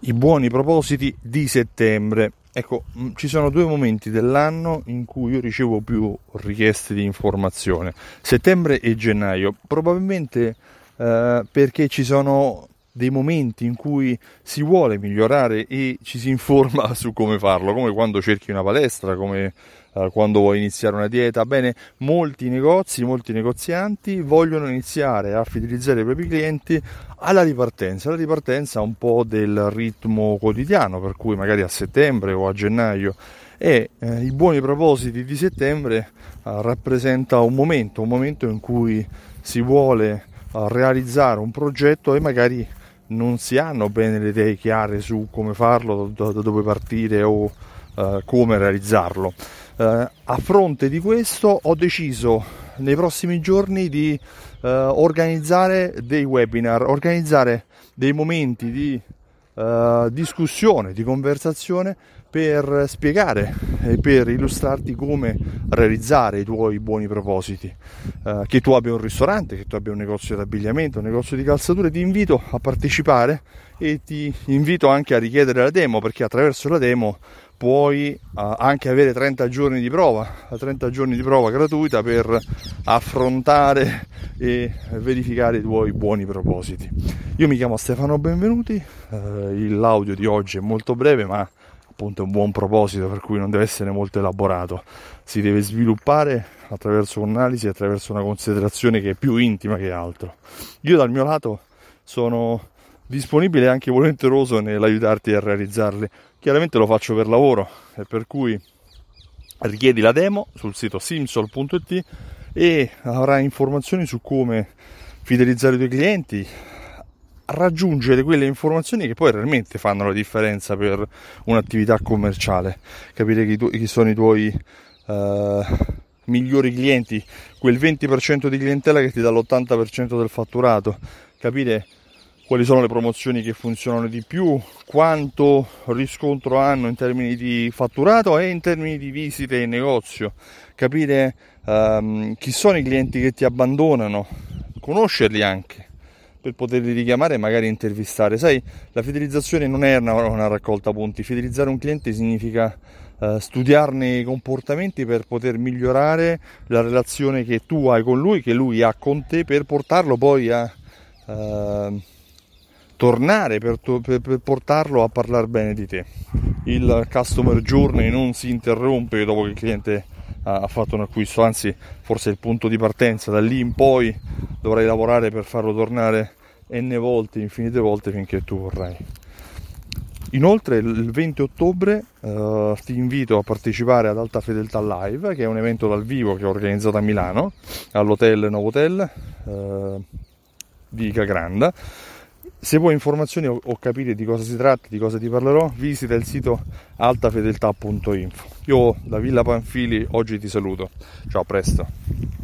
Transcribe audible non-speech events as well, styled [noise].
i buoni propositi di settembre. Ecco, mm, ci sono due momenti dell'anno in cui io ricevo più richieste di informazione, settembre e gennaio, probabilmente eh, perché ci sono dei momenti in cui si vuole migliorare e ci si informa [laughs] su come farlo, come quando cerchi una palestra, come eh, quando vuoi iniziare una dieta. Bene, molti negozi, molti negozianti vogliono iniziare a fidelizzare i propri clienti alla ripartenza. La ripartenza un po' del ritmo quotidiano, per cui magari a settembre o a gennaio e eh, i buoni propositi di settembre eh, rappresenta un momento, un momento in cui si vuole eh, realizzare un progetto e magari non si hanno bene le idee chiare su come farlo, da, dove partire o uh, come realizzarlo. Uh, a fronte di questo ho deciso nei prossimi giorni di uh, organizzare dei webinar, organizzare dei momenti di discussione, di conversazione per spiegare per illustrarti come realizzare i tuoi buoni propositi. Uh, che tu abbia un ristorante, che tu abbia un negozio di abbigliamento, un negozio di calzature, ti invito a partecipare e ti invito anche a richiedere la demo perché attraverso la demo puoi uh, anche avere 30 giorni di prova, 30 giorni di prova gratuita per affrontare e verificare i tuoi buoni propositi. Io mi chiamo Stefano Benvenuti, uh, l'audio di oggi è molto breve ma appunto è un buon proposito per cui non deve essere molto elaborato, si deve sviluppare attraverso un'analisi, attraverso una considerazione che è più intima che altro. Io dal mio lato sono disponibile e anche volenteroso nell'aiutarti a realizzarli. Chiaramente lo faccio per lavoro e per cui richiedi la demo sul sito simsol.it e avrai informazioni su come fidelizzare i tuoi clienti, raggiungere quelle informazioni che poi realmente fanno la differenza per un'attività commerciale, capire chi, tu, chi sono i tuoi uh, migliori clienti, quel 20% di clientela che ti dà l'80% del fatturato, capire quali sono le promozioni che funzionano di più, quanto riscontro hanno in termini di fatturato e in termini di visite in negozio, capire um, chi sono i clienti che ti abbandonano, conoscerli anche per poterli richiamare e magari intervistare. Sai, la fidelizzazione non è una, una raccolta punti, fidelizzare un cliente significa uh, studiarne i comportamenti per poter migliorare la relazione che tu hai con lui, che lui ha con te, per portarlo poi a uh, tornare, per, per, per portarlo a parlare bene di te. Il customer journey non si interrompe dopo che il cliente ha fatto un acquisto, anzi forse è il punto di partenza, da lì in poi dovrai lavorare per farlo tornare n volte, infinite volte finché tu vorrai. Inoltre il 20 ottobre uh, ti invito a partecipare ad Alta Fedeltà Live, che è un evento dal vivo che ho organizzato a Milano, all'hotel Novotel uh, di Cagranda. Se vuoi informazioni o capire di cosa si tratta, di cosa ti parlerò, visita il sito altafedeltà.info. Io da Villa Panfili oggi ti saluto. Ciao, a presto.